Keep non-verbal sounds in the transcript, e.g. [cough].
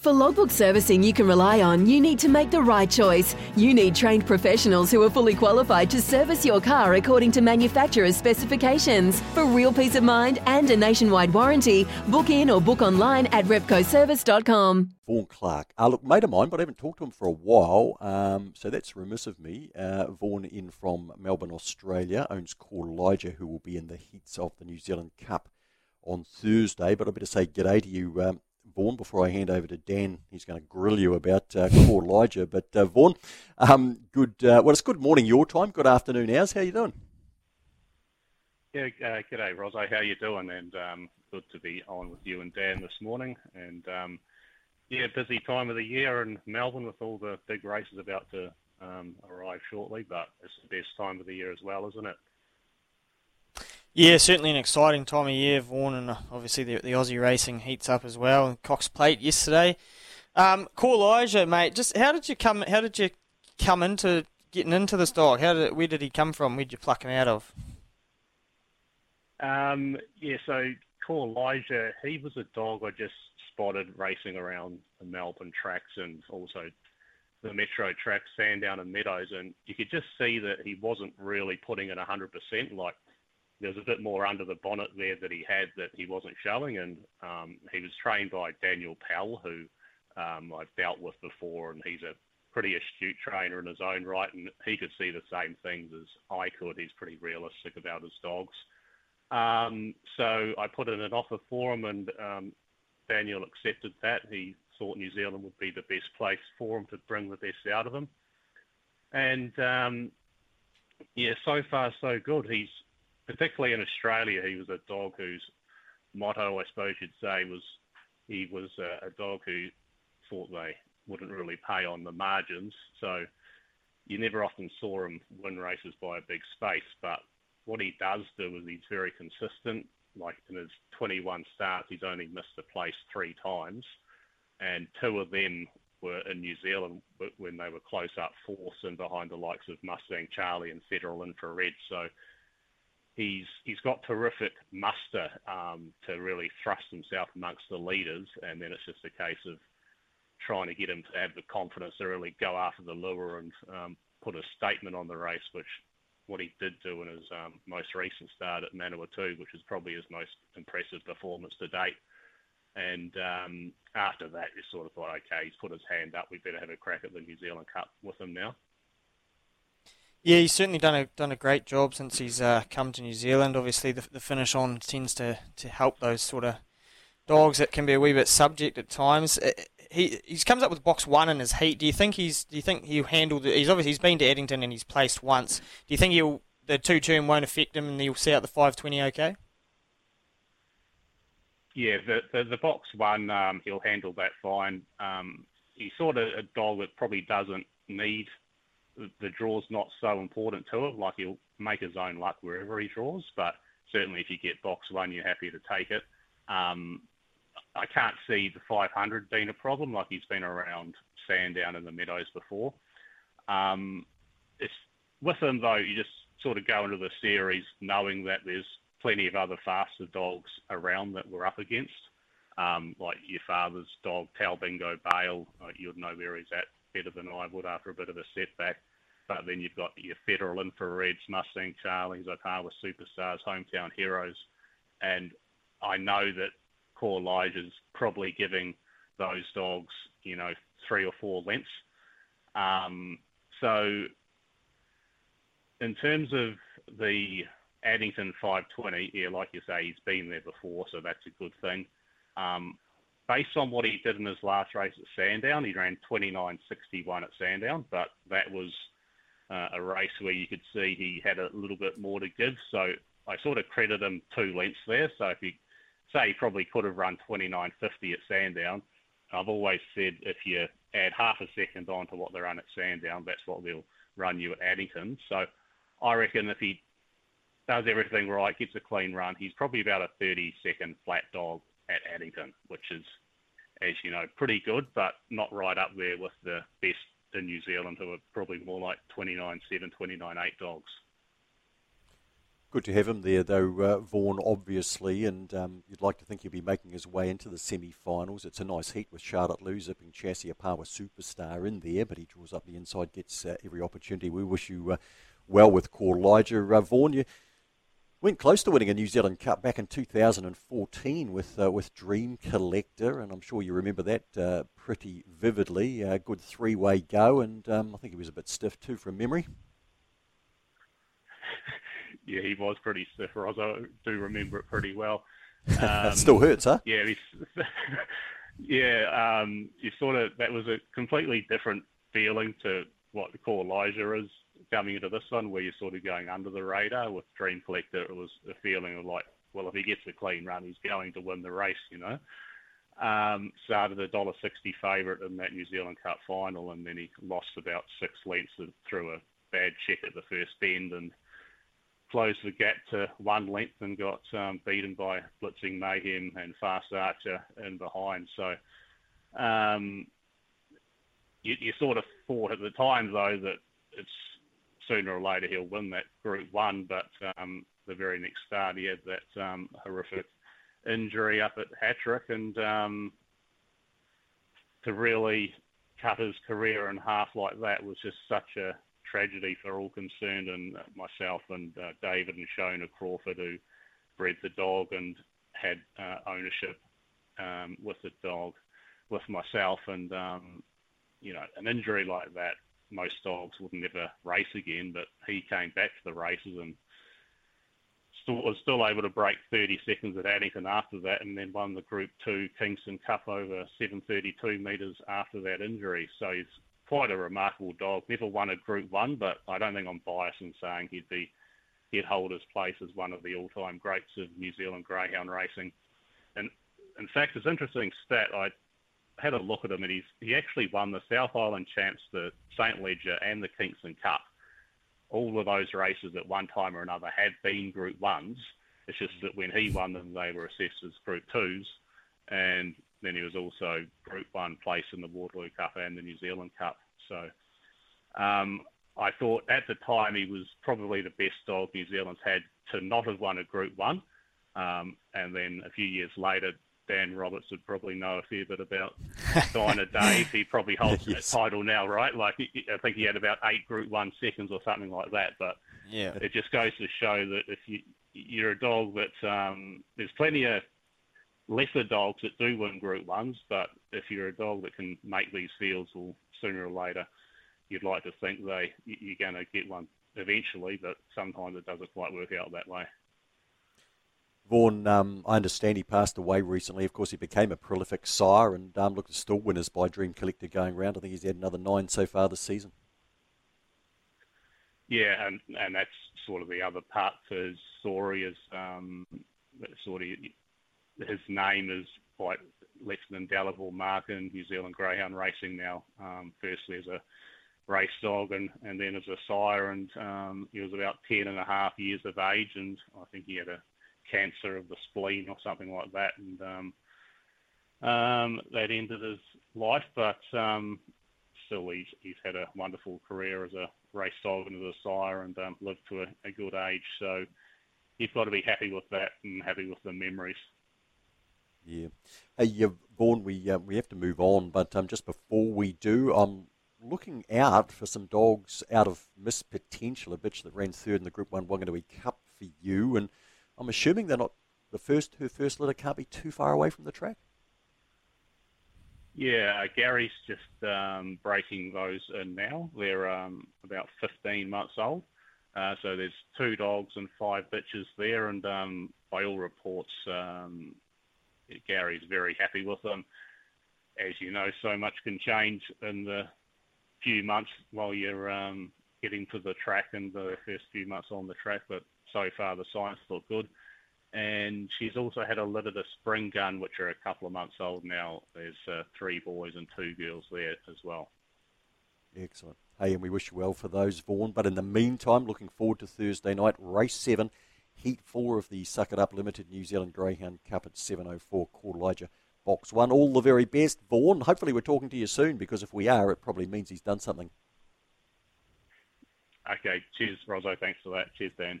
For logbook servicing you can rely on, you need to make the right choice. You need trained professionals who are fully qualified to service your car according to manufacturer's specifications. For real peace of mind and a nationwide warranty, book in or book online at repcoservice.com. Vaughan Clark. Uh, look, mate of mine, but I haven't talked to him for a while, um, so that's remiss of me. Uh, Vaughan in from Melbourne, Australia, owns Kaw Liga, who will be in the heats of the New Zealand Cup on Thursday. But I better say g'day to you, um, Vaughan, before I hand over to Dan. He's going to grill you about uh, Liga. But uh, Vaughan, um, good. Uh, well, it's good morning your time. Good afternoon ours. How you doing? Yeah, uh, g'day, Rosso. How you doing? And um, good to be on with you and Dan this morning. And um, yeah, busy time of the year in Melbourne with all the big races about to um, arrive shortly. But it's the best time of the year as well, isn't it? Yeah, certainly an exciting time of year, Vaughan, and uh, obviously the, the Aussie racing heats up as well. And Cox Plate yesterday. Um, Liga, mate, just how did you come? How did you come into getting into this dog? How did where did he come from? Where did you pluck him out of? Um, yeah, so Kaw Liga, he was a dog I just spotted racing around the Melbourne tracks and also the Metro tracks, Sandown and Meadows, and you could just see that he wasn't really putting it 100%. Like there was a bit more under the bonnet there that he had that he wasn't showing, and um, he was trained by Daniel Powell, who um, I've dealt with before, and he's a pretty astute trainer in his own right, and he could see the same things as I could. He's pretty realistic about his dogs. Um, so I put in an offer for him, and um, Daniel accepted that. He thought New Zealand would be the best place for him to bring the best out of him. And um, yeah, so far so good. He's particularly in Australia, he was a dog whose motto, I suppose you'd say, was he was a, a dog who thought they wouldn't really pay on the margins. So you never often saw him win races by a big space. But what he does do is he's very consistent. Like in his 21 starts, he's only missed a place three times, and two of them were in New Zealand when they were close up force and behind the likes of Mustang Charlie and Federal Infrared. So he's he's got terrific muster um, to really thrust himself amongst the leaders, and then it's just a case of trying to get him to have the confidence to really go after the lure and um, put a statement on the race, which what he did do in his um, most recent start at Manawatu, which is probably his most impressive performance to date. And um, after that, you sort of thought, okay, he's put his hand up. We better have a crack at the New Zealand Cup with him now. Yeah, he's certainly done a done a great job since he's uh, come to New Zealand. Obviously, the, the finish on tends to, to help those sort of dogs that can be a wee bit subject at times. He he comes up with box one in his heat. Do you think he's do you think he'll handle? The, he's obviously he's been to Addington and he's placed once. Do you think he'll the two turn won't affect him and he'll see out the five twenty okay? Yeah, the the, the box one um, he'll handle that fine. Um, he's sort of a dog that probably doesn't need the draw's not so important to him. Like he'll make his own luck wherever he draws, but certainly if you get box one, you're happy to take it. Um, I can't see the 500 being a problem. Like he's been around Sandown in the Meadows before. Um, it's with him though. You just sort of go into the series knowing that there's plenty of other faster dogs around that we're up against. Um, like your father's dog, Talbingo Bale, uh, you'd know where he's at better than I would after a bit of a setback. But then you've got your Federal Infrareds, Mustang Charlies, Okawa Superstars, Hometown Heroes. And I know that Kaw Liga's probably giving those dogs, you know, three or four lengths. Um, so in terms of the Addington 520, yeah, like you say, he's been there before, so that's a good thing. Um, based on what he did in his last race at Sandown, he ran 29.61 at Sandown, but that was uh, a race where you could see he had a little bit more to give. So I sort of credit him two lengths there. So if you say he probably could have run 29.50 at Sandown, I've always said if you add half a second on to what they run at Sandown, that's what they'll run you at Addington. So I reckon if he does everything right, gets a clean run, he's probably about a 30 second flat dog at Addington, which is, as you know, pretty good, but not right up there with the best in New Zealand, who are probably more like 29.7, 29.8 dogs. Good to have him there, though, uh, Vaughan, obviously, and um, you'd like to think he'll be making his way into the semi finals. It's a nice heat with Charlotte Lou zipping Chassis power Superstar in there, but he draws up the inside, gets uh, every opportunity. We wish you uh, well with Liga. Uh, Vaughan, you went close to winning a New Zealand Cup back in 2014 with uh, with Dream Collector, and I'm sure you remember that uh, pretty vividly. A good three way go, and um, I think he was a bit stiff too from memory [laughs] yeah, he was pretty stiff. Or I do remember it pretty well. [laughs] Um, still hurts, huh? Yeah, [laughs] yeah. Um, you sort of that was a completely different feeling to what the Kaw Liga is coming into this one, where you're sort of going under the radar. With Dream Collector, it was a feeling of like, well, if he gets a clean run, he's going to win the race, you know. Um, started a dollar sixty favourite in that New Zealand Cup final, and then he lost about six lengths through a bad check at the first bend, and closed the gap to one length and got um, beaten by Blitzing Mayhem and Fast Archer in behind. So um, you, you, sort of thought at the time, though, that it's sooner or later he'll win that Group 1, but um, the very next start he had that um, horrific injury up at Hatrick and um, to really cut his career in half like that was just such a tragedy for all concerned, and myself and uh, David and Shona Crawford, who bred the dog and had uh, ownership um, with the dog, with myself, and um, you know, an injury like that, most dogs would never race again, but he came back to the races and still, was still able to break 30 seconds at Addington after that, and then won the Group Two Kingston Cup over 732 metres after that injury. So he's quite a remarkable dog. Never won a Group One, but I don't think I'm biased in saying he'd be he'd hold his place as one of the all-time greats of New Zealand greyhound racing. And in fact, it's an interesting stat. I had a look at him, and he's he actually won the South Island Champs, the St Leger, and the Kingston Cup. All of those races at one time or another had been Group Ones. It's just that when he won them, they were assessed as Group Twos, and then he was also Group One place in the Waterloo Cup and the New Zealand Cup. So um, I thought at the time he was probably the best dog New Zealand's had to not have won a Group One. Um, and then a few years later, Dan Roberts would probably know a fair bit about [laughs] Dinah Dave. He probably holds yes. that title now, right? Like I think he had about eight Group One seconds or something like that. But yeah, it just goes to show that if you you're a dog that um, there's plenty of lesser dogs that do win Group Ones, but if you're a dog that can make these fields, well, sooner or later, you'd like to think they you're going to get one eventually, but sometimes it doesn't quite work out that way. Vaughan, um, I understand he passed away recently. Of course, he became a prolific sire, and um, look, still winners by Dream Collector going round. I think he's had another nine so far this season. Yeah, and and that's sort of the other part to his story is um, sort of his name is quite left an indelible mark in New Zealand greyhound racing now. Um, firstly as a race dog and, and then as a sire and um, he was about 10 and a half years of age and I think he had a cancer of the spleen or something like that and um, um, that ended his life but um, still he's, he's had a wonderful career as a race dog and as a sire and um, lived to a, a good age so you've got to be happy with that and happy with the memories. Yeah. Hey, you've Vaughan, we, uh, we have to move on, but um, just before we do, I'm looking out for some dogs out of Miss Potential, a bitch that ran third in the Group 1 Wanganui Cup for you, and I'm assuming they're not the first, her first litter can't be too far away from the track? Yeah, uh, Gary's just um, breaking those in now. They're um, about 15 months old. Uh, so there's two dogs and five bitches there, and um, by all reports, um, Gary's very happy with them. As you know, so much can change in the few months while you're um, getting to the track and the first few months on the track, but so far the signs look good. and she's also had a litter of the spring gun, which are a couple of months old now. There's uh, three boys and two girls there as well. Excellent. Hey, and we wish you well for those, Vaughan. But in the meantime, looking forward to Thursday night, race seven, heat four of the Suck It Up Limited New Zealand Greyhound Cup at 7.04, Kaw Liga, box one. All the very best, Vaughan. Hopefully, we're talking to you soon because if we are, it probably means he's done something. Okay, cheers, Rosso. Thanks for that. Cheers, Dan.